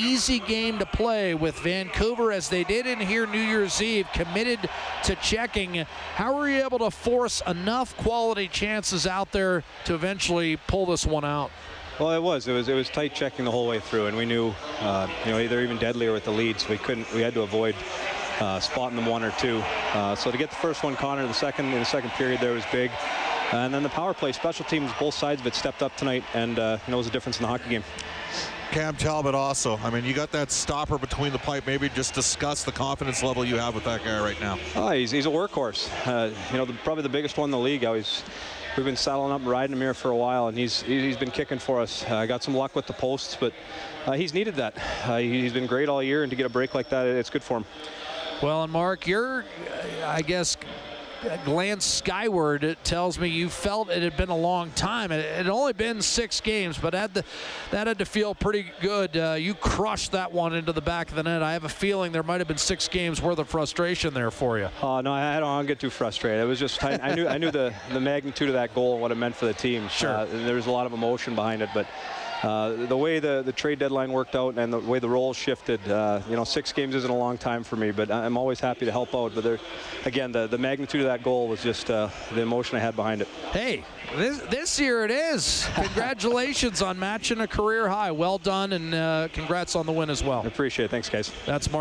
easy game to play with Vancouver as they did in here New Year's Eve, committed to checking. How were you able to force enough quality chances out there to eventually pull this one out? Well, it was. It was. It was tight checking the whole way through, and we knew, uh, you know, either even deadlier with the lead, so we couldn't. We had to avoid uh, spotting them one or two. Uh, so to get the first one, Connor, the second in the second period there was big, and then the power play, special teams, both sides of it stepped up tonight, and uh, you know, a difference in the hockey game. Cam Talbot also. I mean, you got that stopper between the pipe. Maybe just discuss the confidence level you have with that guy right now. Oh, he's, he's a workhorse. Uh, you know, the, probably the biggest one in the league. I was, we've been saddling up and riding him here for a while, and he's he's been kicking for us. I uh, got some luck with the posts, but uh, he's needed that. Uh, he's been great all year, and to get a break like that, it's good for him. Well, and Mark, you're, I guess, glance skyward, it tells me you felt it had been a long time. It had only been six games, but had the, that had to feel pretty good. Uh, you crushed that one into the back of the net. I have a feeling there might have been six games worth of frustration there for you. Oh uh, no, I, I don't get too frustrated. It was just I, I knew I knew the the magnitude of that goal and what it meant for the team. Sure, uh, there was a lot of emotion behind it, but. Uh, the way the, the trade deadline worked out and the way the roles shifted, uh, you know, six games isn't a long time for me, but I'm always happy to help out. But there, again, the, the magnitude of that goal was just uh, the emotion I had behind it. Hey, this, this year it is. Congratulations on matching a career high. Well done, and uh, congrats on the win as well. I appreciate it. Thanks, guys. That's Mark.